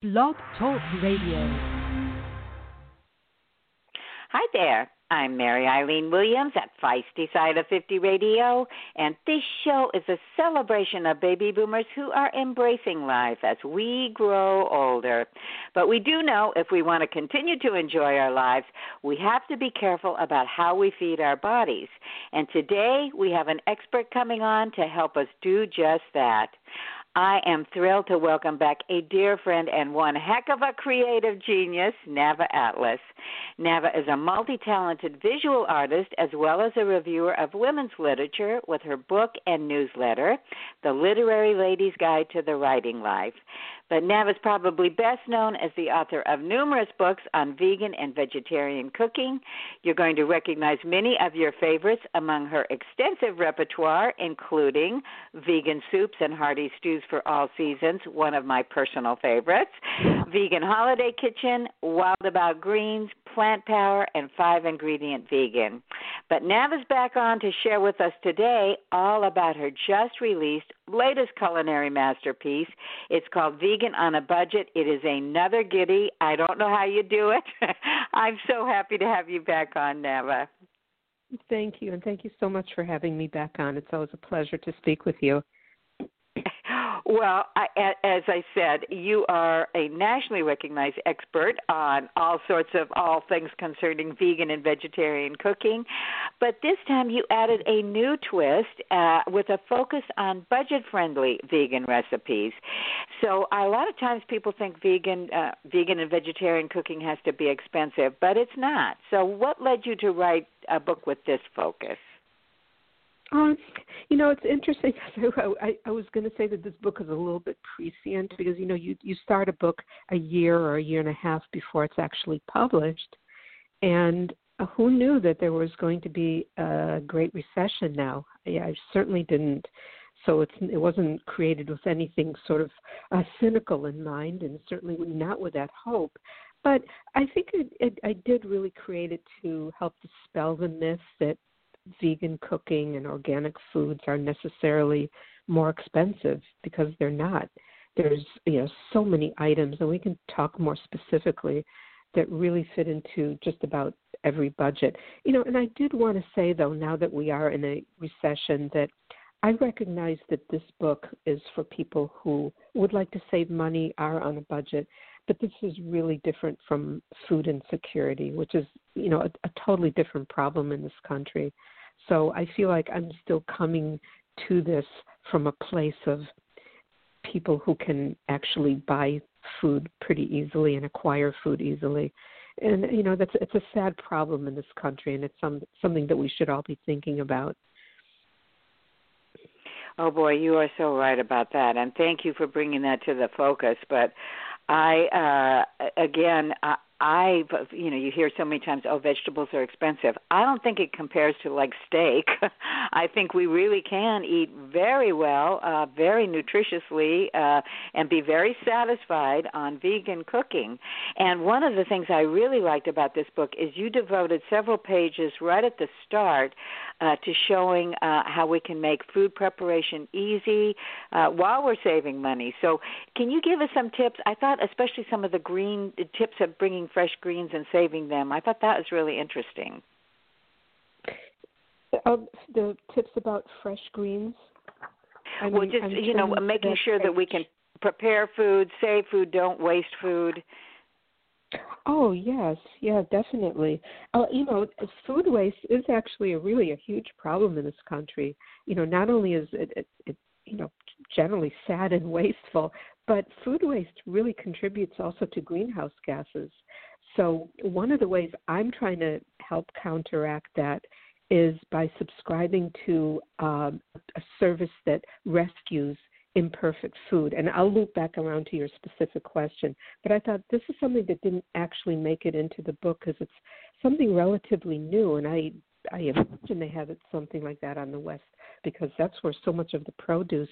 Blog Talk Radio. Hi there. I'm Mary Eileen Williams at Feisty Side of 50 Radio, and this show is a celebration of baby boomers who are embracing life as we grow older. But we do know if we want to continue to enjoy our lives, we have to be careful about how we feed our bodies. And today we have an expert coming on to help us do just that. I am thrilled to welcome back a dear friend and one heck of a creative genius, Nava Atlas. Nava is a multi talented visual artist as well as a reviewer of women's literature with her book and newsletter, The Literary Lady's Guide to the Writing Life. But Nav is probably best known as the author of numerous books on vegan and vegetarian cooking. You're going to recognize many of your favorites among her extensive repertoire, including Vegan Soups and Hearty Stews for All Seasons, one of my personal favorites, Vegan Holiday Kitchen, Wild About Greens, Plant Power, and Five Ingredient Vegan. But Nav is back on to share with us today all about her just released latest culinary masterpiece. It's called Vegan on a Budget. It is another giddy. I don't know how you do it. I'm so happy to have you back on, Nava. Thank you, and thank you so much for having me back on. It's always a pleasure to speak with you. Well, I, as I said, you are a nationally recognized expert on all sorts of all things concerning vegan and vegetarian cooking, but this time you added a new twist uh, with a focus on budget-friendly vegan recipes. So a lot of times people think vegan, uh, vegan and vegetarian cooking has to be expensive, but it's not. So, what led you to write a book with this focus? Um, you know, it's interesting. I, I was going to say that this book is a little bit prescient because you know you you start a book a year or a year and a half before it's actually published, and uh, who knew that there was going to be a great recession now? Yeah, I certainly didn't. So it's it wasn't created with anything sort of uh, cynical in mind, and certainly not with that hope. But I think it, it, I did really create it to help dispel the myth that vegan cooking and organic foods are necessarily more expensive because they're not. There's you know so many items, and we can talk more specifically that really fit into just about every budget. You know, and I did want to say though, now that we are in a recession, that I recognize that this book is for people who would like to save money, are on a budget, but this is really different from food insecurity, which is, you know, a, a totally different problem in this country. So I feel like I'm still coming to this from a place of people who can actually buy food pretty easily and acquire food easily. And you know that's it's a sad problem in this country, and it's some something that we should all be thinking about. Oh boy, you are so right about that, and thank you for bringing that to the focus. But I, uh, again, I, I, you know, you hear so many times, oh, vegetables are expensive. I don't think it compares to like steak. I think we really can eat very well, uh, very nutritiously, uh, and be very satisfied on vegan cooking. And one of the things I really liked about this book is you devoted several pages right at the start uh, to showing uh, how we can make food preparation easy uh, while we're saving money. So, can you give us some tips? I thought, especially some of the green tips of bringing fresh greens and saving them. I thought that was really interesting. Um, the tips about fresh greens. I well, just I'm you know, making sure that we can prepare food, save food, don't waste food. Oh yes, yeah, definitely. Uh, you know, food waste is actually a really a huge problem in this country. You know, not only is it, it, it you know generally sad and wasteful, but food waste really contributes also to greenhouse gases. So, one of the ways I'm trying to help counteract that is by subscribing to um, a service that rescues imperfect food. And I'll loop back around to your specific question. But I thought this is something that didn't actually make it into the book because it's something relatively new. And I, I imagine they have it something like that on the West because that's where so much of the produce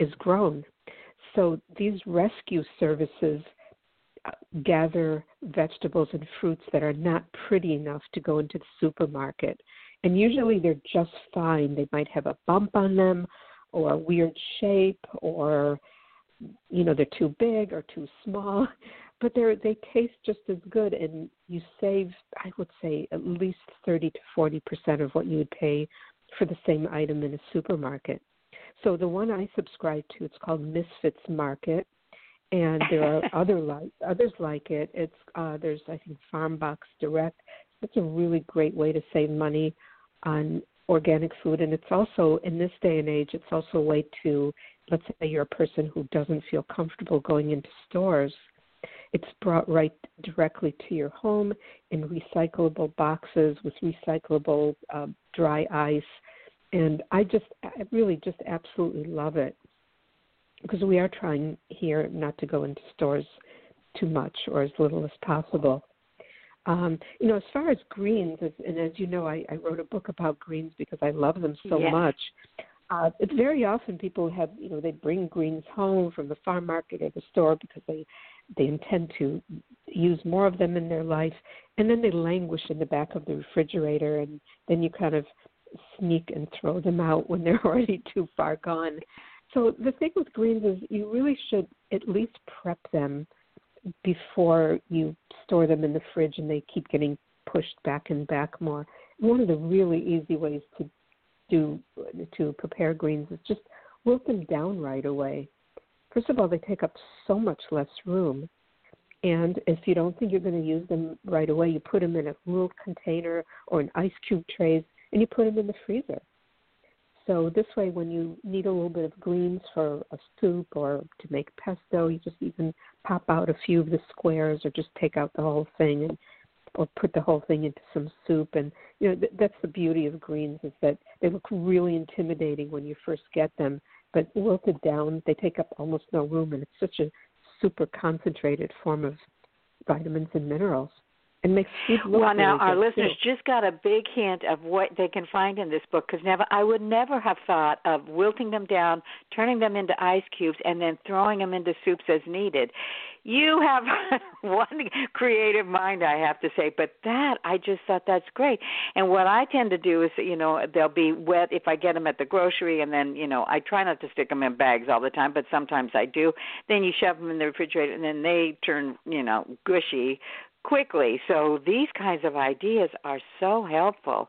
is grown. So these rescue services uh, gather vegetables and fruits that are not pretty enough to go into the supermarket. And usually they're just fine. They might have a bump on them or a weird shape or you know they're too big or too small, but they they taste just as good, and you save I would say at least thirty to forty percent of what you would pay for the same item in a supermarket. So the one I subscribe to, it's called Misfits Market, and there are other like others like it. It's uh, there's I think Farm Box Direct. It's a really great way to save money on organic food, and it's also in this day and age, it's also a way to let's say you're a person who doesn't feel comfortable going into stores. It's brought right directly to your home in recyclable boxes with recyclable uh, dry ice and I just I really just absolutely love it because we are trying here not to go into stores too much or as little as possible. Um, you know, as far as greens, and as you know, I, I wrote a book about greens because I love them so yes. much. Uh, it's very often people have, you know, they bring greens home from the farm market or the store because they they intend to use more of them in their life, and then they languish in the back of the refrigerator, and then you kind of sneak and throw them out when they're already too far gone. So the thing with greens is you really should at least prep them before you store them in the fridge and they keep getting pushed back and back more. One of the really easy ways to do to prepare greens is just wilt them down right away. First of all, they take up so much less room. And if you don't think you're going to use them right away, you put them in a little container or an ice cube trays and you put them in the freezer. So this way, when you need a little bit of greens for a soup or to make pesto, you just even pop out a few of the squares or just take out the whole thing and or put the whole thing into some soup. And you know th- that's the beauty of greens is that they look really intimidating when you first get them, but wilted down, they take up almost no room, and it's such a super concentrated form of vitamins and minerals and makes food look well now our listeners too. just got a big hint of what they can find in this book because never i would never have thought of wilting them down turning them into ice cubes and then throwing them into soups as needed. You have one creative mind i have to say but that i just thought that's great. And what i tend to do is you know they'll be wet if i get them at the grocery and then you know i try not to stick them in bags all the time but sometimes i do. Then you shove them in the refrigerator and then they turn you know gushy quickly. So these kinds of ideas are so helpful.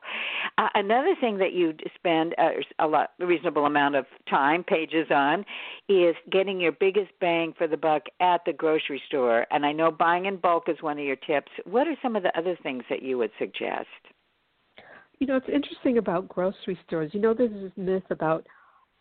Uh, another thing that you spend uh, a lot, a reasonable amount of time, pages on, is getting your biggest bang for the buck at the grocery store. And I know buying in bulk is one of your tips. What are some of the other things that you would suggest? You know, it's interesting about grocery stores. You know, there's this myth about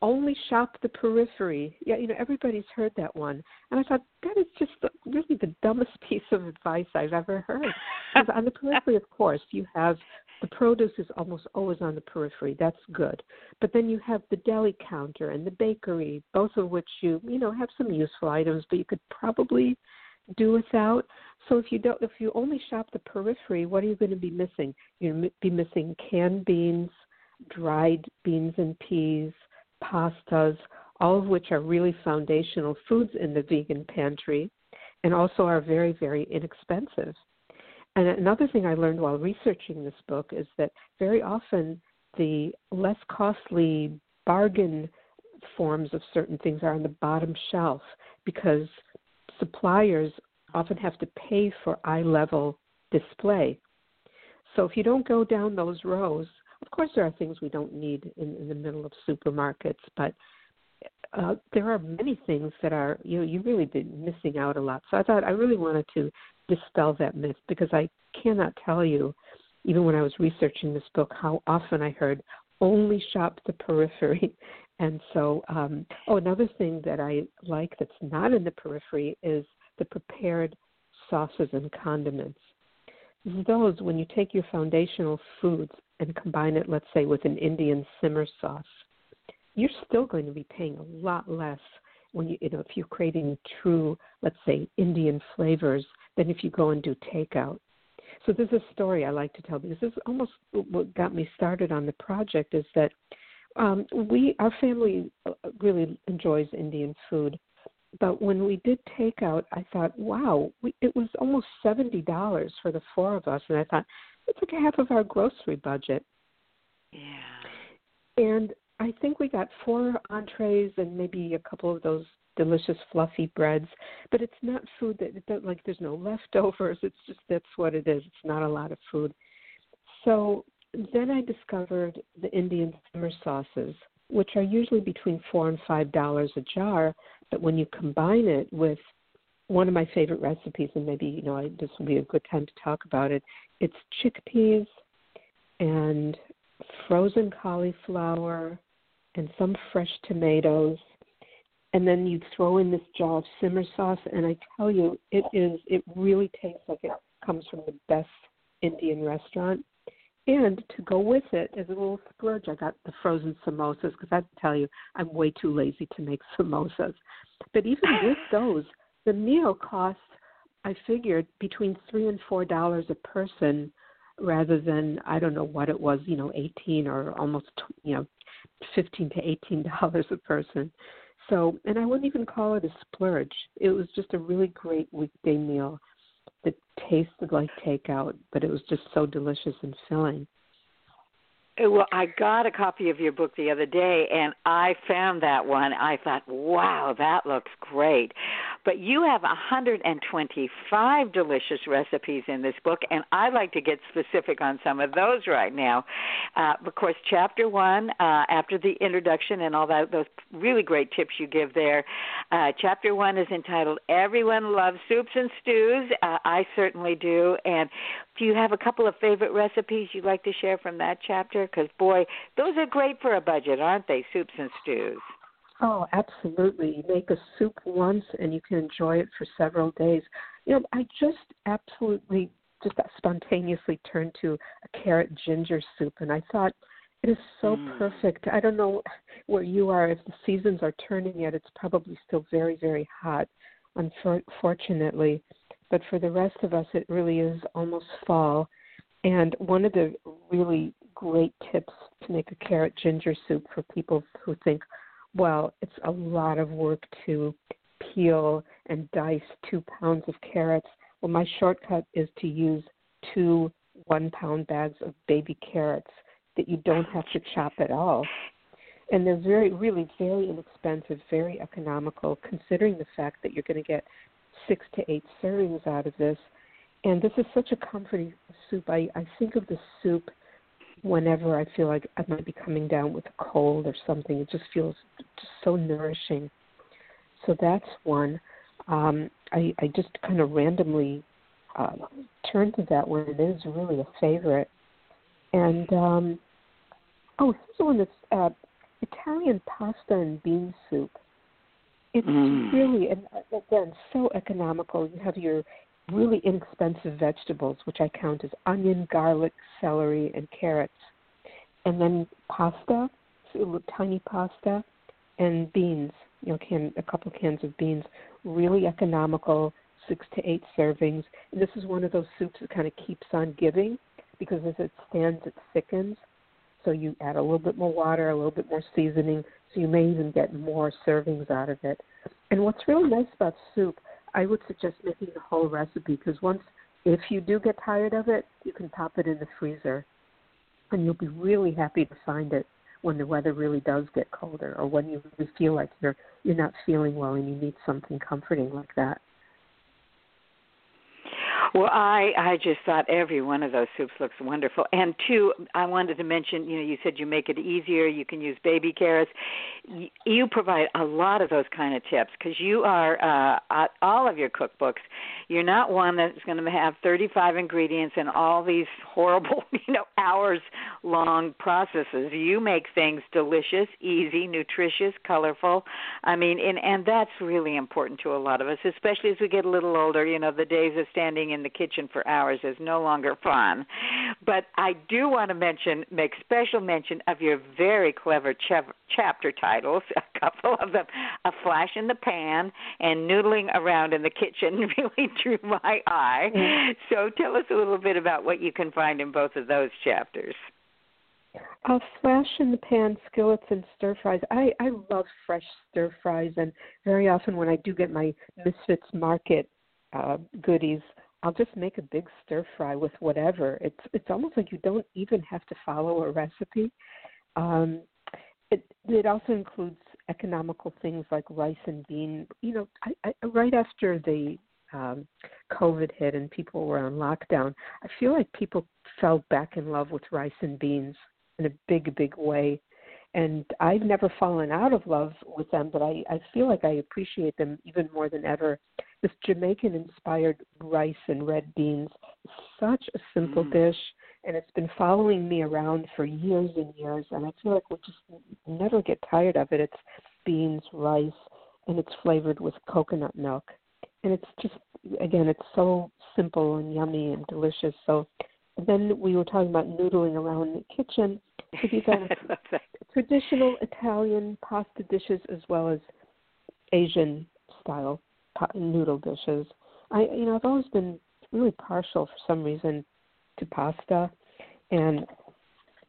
only shop the periphery. Yeah, you know, everybody's heard that one. And I thought that is just the, really the dumbest piece of advice I've ever heard. Because on the periphery, of course, you have the produce is almost always on the periphery. That's good. But then you have the deli counter and the bakery, both of which you, you know, have some useful items, but you could probably do without. So if you don't, if you only shop the periphery, what are you going to be missing? You're going to be missing canned beans, dried beans and peas, pastas, all of which are really foundational foods in the vegan pantry and also are very, very inexpensive. And another thing I learned while researching this book is that very often the less costly bargain forms of certain things are on the bottom shelf because suppliers often have to pay for eye level display. So if you don't go down those rows, of course, there are things we don't need in, in the middle of supermarkets, but uh, there are many things that are you know you really be missing out a lot. So I thought I really wanted to dispel that myth because I cannot tell you, even when I was researching this book, how often I heard only shop the periphery. And so, um, oh, another thing that I like that's not in the periphery is the prepared sauces and condiments. Those, when you take your foundational foods and combine it, let's say, with an Indian simmer sauce, you're still going to be paying a lot less when you, you know, if you're creating true, let's say, Indian flavors than if you go and do takeout. So there's a story I like to tell because this is almost what got me started on the project is that um, we, our family uh, really enjoys Indian food, but when we did takeout, I thought, wow, we, it was almost seventy dollars for the four of us, and I thought it's like half of our grocery budget. Yeah. And I think we got four entrees and maybe a couple of those delicious fluffy breads. But it's not food that it don't, like there's no leftovers. It's just that's what it is. It's not a lot of food. So then I discovered the Indian simmer sauces, which are usually between four and five dollars a jar. But when you combine it with one of my favorite recipes, and maybe you know I, this will be a good time to talk about it. It's chickpeas and frozen cauliflower and some fresh tomatoes. And then you throw in this jar of simmer sauce and i tell you it is it really tastes like it comes from the best indian restaurant. And to go with it as a little splurge. I got the frozen samosas because i tell you i'm way too lazy to make samosas. But even with those the meal costs i figured between three and four dollars a person rather than I don't know what it was, you know, 18 or almost you know 15 to 18 dollars a person. So, and I wouldn't even call it a splurge. It was just a really great weekday meal that tasted like takeout, but it was just so delicious and filling. Uh, well, I got a copy of your book the other day and I found that one. I thought, wow, that looks great. But you have 125 delicious recipes in this book, and I'd like to get specific on some of those right now. Uh, of course, chapter one, uh, after the introduction and all that, those really great tips you give there, uh, chapter one is entitled Everyone Loves Soups and Stews. Uh, I certainly do. And do you have a couple of favorite recipes you'd like to share from that chapter? Because, boy, those are great for a budget, aren't they? Soups and stews. Oh, absolutely. You make a soup once and you can enjoy it for several days. You know, I just absolutely just spontaneously turned to a carrot ginger soup and I thought it is so mm. perfect. I don't know where you are if the seasons are turning yet. It's probably still very, very hot, unfortunately. But for the rest of us, it really is almost fall. And one of the really great tips to make a carrot ginger soup for people who think, well, it's a lot of work to peel and dice two pounds of carrots. Well, my shortcut is to use two one pound bags of baby carrots that you don't have to chop at all. And they're very, really very inexpensive, very economical, considering the fact that you're going to get six to eight servings out of this. And this is such a comforting soup. I, I think of the soup whenever I feel like I might be coming down with a cold or something. It just feels just so nourishing. So that's one. Um, I, I just kind of randomly uh, turned to that one. It is really a favorite. And um, oh, here's one that's uh, Italian pasta and bean soup. It's mm. really, and uh, again, so economical. You have your really inexpensive vegetables, which I count as onion, garlic, celery, and carrots, and then pasta, so tiny pasta, and beans. You know, can a couple cans of beans. Really economical, six to eight servings. And this is one of those soups that kind of keeps on giving because as it stands, it thickens. So you add a little bit more water, a little bit more seasoning, so you may even get more servings out of it. And what's really nice about soup I would suggest making the whole recipe because once, if you do get tired of it, you can pop it in the freezer, and you'll be really happy to find it when the weather really does get colder, or when you really feel like you're you're not feeling well and you need something comforting like that. Well, I I just thought every one of those soups looks wonderful. And two, I wanted to mention, you know, you said you make it easier. You can use baby carrots. You provide a lot of those kind of tips because you are uh, all of your cookbooks. You're not one that's going to have 35 ingredients and all these horrible, you know, hours long processes. You make things delicious, easy, nutritious, colorful. I mean, and and that's really important to a lot of us, especially as we get a little older. You know, the days of standing in the kitchen for hours is no longer fun. But I do want to mention, make special mention of your very clever ch- chapter titles, a couple of them, A Flash in the Pan and Noodling Around in the Kitchen really drew my eye. Mm-hmm. So tell us a little bit about what you can find in both of those chapters. A flash in the pan skillets and stir fries. I I love fresh stir fries, and very often when I do get my Misfits Market uh, goodies, I'll just make a big stir fry with whatever. It's it's almost like you don't even have to follow a recipe. Um, it it also includes economical things like rice and bean. You know, I, I, right after the um, COVID hit and people were on lockdown, I feel like people fell back in love with rice and beans in a big, big way. And I've never fallen out of love with them, but I, I feel like I appreciate them even more than ever. This Jamaican inspired rice and red beans such a simple mm. dish and it's been following me around for years and years and i feel like we'll just never get tired of it it's beans rice and it's flavored with coconut milk and it's just again it's so simple and yummy and delicious so then we were talking about noodling around the kitchen. So are traditional italian pasta dishes as well as asian style noodle dishes. I you know i've always been really partial for some reason to pasta, and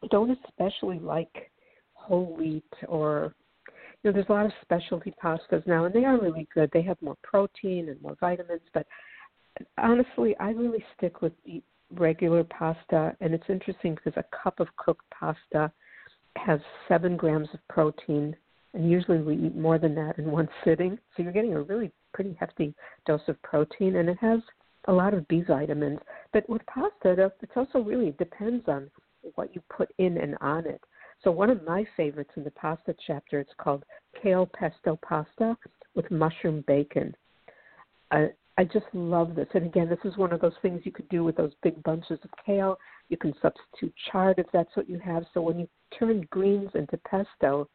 I don't especially like whole wheat or you know there's a lot of specialty pastas now and they are really good. They have more protein and more vitamins but honestly i really stick with regular pasta and it's interesting because a cup of cooked pasta has seven grams of protein and usually we eat more than that in one sitting so you're getting a really pretty hefty dose of protein and it has a lot of B vitamins. But with pasta, it also really depends on what you put in and on it. So one of my favorites in the pasta chapter, it's called kale pesto pasta with mushroom bacon. I, I just love this. And again, this is one of those things you could do with those big bunches of kale. You can substitute chard if that's what you have. So when you turn greens into pesto,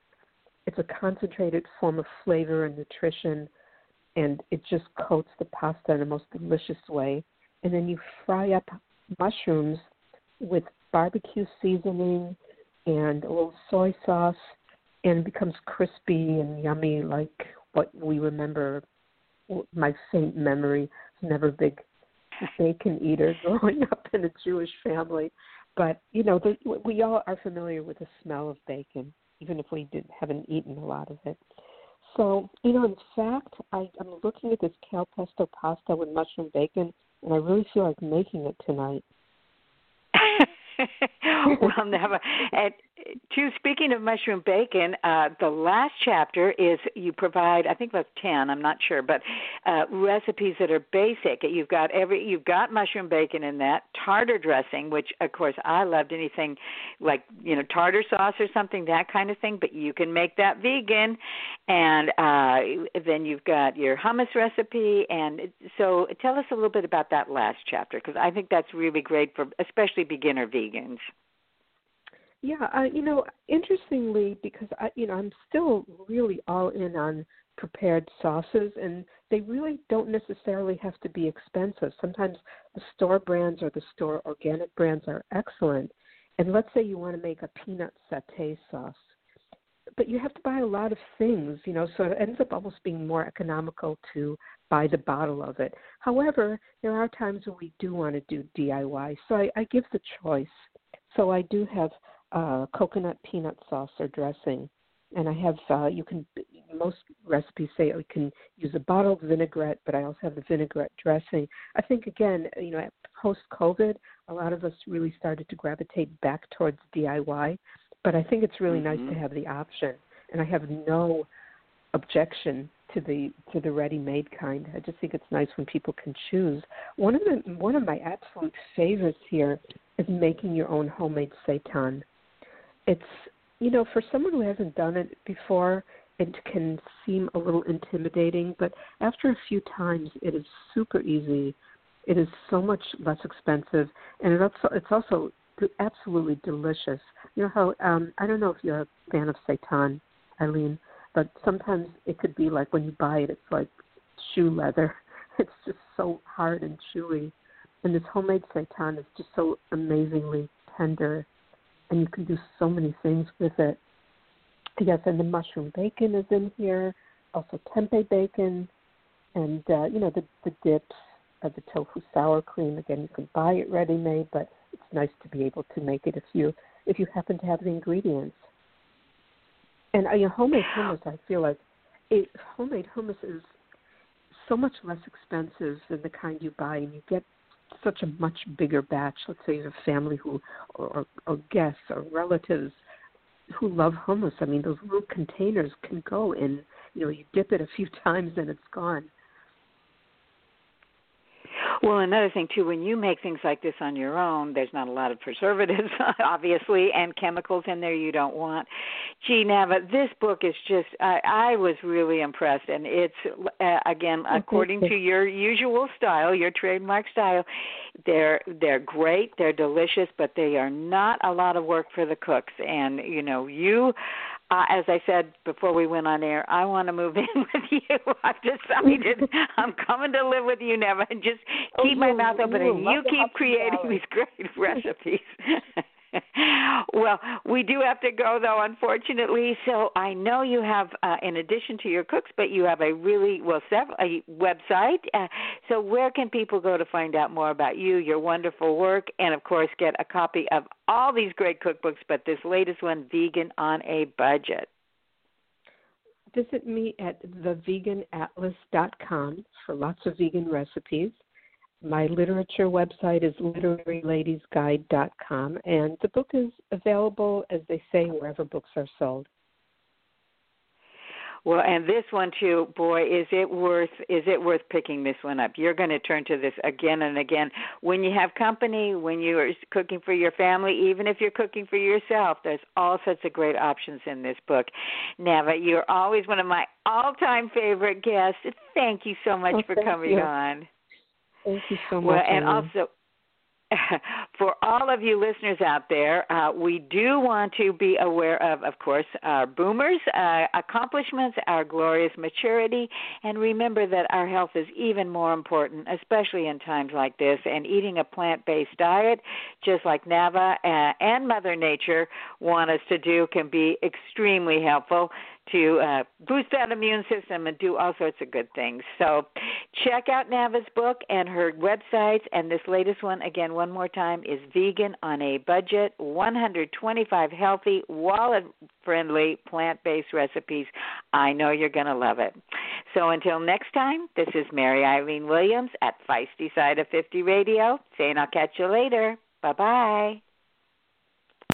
it's a concentrated form of flavor and nutrition and it just coats the pasta in the most delicious way. And then you fry up mushrooms with barbecue seasoning and a little soy sauce, and it becomes crispy and yummy like what we remember. My faint memory Nava big bacon eater growing up in a Jewish family, but you know the, we all are familiar with the smell of bacon, even if we didn't haven't eaten a lot of it. So, you know, in fact, I, I'm looking at this kale pesto pasta with mushroom bacon, and I really feel like making it tonight. well, never. And two, speaking of mushroom bacon, uh, the last chapter is you provide, I think that's ten, I'm not sure, but uh, recipes that are basic. You've got every, you've got mushroom bacon in that tartar dressing, which of course I loved anything like you know tartar sauce or something that kind of thing, but you can make that vegan, and uh, then you've got your hummus recipe, and so tell us a little bit about that last chapter because I think that's really great for especially beginner vegans. Yeah, uh, you know, interestingly, because I, you know, I'm still really all in on prepared sauces, and they really don't necessarily have to be expensive. Sometimes the store brands or the store organic brands are excellent. And let's say you want to make a peanut satay sauce, but you have to buy a lot of things, you know, so it ends up almost being more economical to buy the bottle of it. However, there are times when we do want to do DIY, so I, I give the choice. So I do have uh, coconut peanut sauce or dressing. And I have uh, you can most recipes say you can use a bottled vinaigrette, but I also have the vinaigrette dressing. I think again, you know, post COVID, a lot of us really started to gravitate back towards DIY. But I think it's really mm-hmm. nice to have the option, and I have no objection to the to the ready-made kind. I just think it's nice when people can choose. One of the one of my absolute favorites here is making your own homemade seitan it's you know for someone who hasn't done it before it can seem a little intimidating but after a few times it is super easy. It is so much less expensive and it also it's also absolutely delicious. You know how um i don't know if you're a fan of seitan eileen but sometimes it could be like when you buy it it's like shoe leather. It's just so hard and chewy. And this homemade seitan is just so amazingly tender and you can do so many things with it. Yes, and the mushroom bacon is in here, also tempeh bacon, and uh, you know the the dips of the tofu sour cream. Again, you can buy it ready made, but it's nice to be able to make it if you if you happen to have the ingredients. And uh, you know, homemade hummus, I feel like it, homemade hummus is so much less expensive than the kind you buy, and you get such a much bigger batch. Let's say you have family who, or, or, or guests or relatives, who love hummus. I mean, those little containers can go in. You know, you dip it a few times and it's gone. Well, another thing too, when you make things like this on your own, there's not a lot of preservatives, obviously, and chemicals in there you don't want. Gee, Nava, this book is just, I, I was really impressed, and it's, uh, again, according to your usual style, your trademark style, they're they're great, they're delicious, but they are not a lot of work for the cooks. And you know, you uh, as I said before we went on air, I want to move in with you. I've decided I'm coming to live with you, Nava, and just oh, keep oh, my mouth open, and you keep creating these great recipes. well, we do have to go though, unfortunately. So I know you have, uh, in addition to your cooks, but you have a really well several a website. Uh, so where can people go to find out more about you, your wonderful work, and of course get a copy of all these great cookbooks, but this latest one, Vegan on a Budget. Visit me at theveganatlas.com for lots of vegan recipes. My literature website is literaryladiesguide.com, and the book is available, as they say, wherever books are sold. Well, and this one too, boy, is it worth is it worth picking this one up? You're going to turn to this again and again when you have company, when you're cooking for your family, even if you're cooking for yourself. There's all sorts of great options in this book. Nava, you're always one of my all-time favorite guests. Thank you so much oh, for coming you. on. Thank you so much. Well, and also for all of you listeners out there, uh, we do want to be aware of, of course, our boomers' uh, accomplishments, our glorious maturity, and remember that our health is even more important, especially in times like this. And eating a plant based diet, just like Nava uh, and Mother Nature want us to do, can be extremely helpful to uh, boost that immune system and do all sorts of good things. So check out Nava's book and her websites. And this latest one, again, one more time, is Vegan on a Budget 125 healthy, wallet friendly, plant based recipes. I know you're going to love it. So until next time, this is Mary Eileen Williams at Feisty Side of 50 Radio saying I'll catch you later. Bye bye.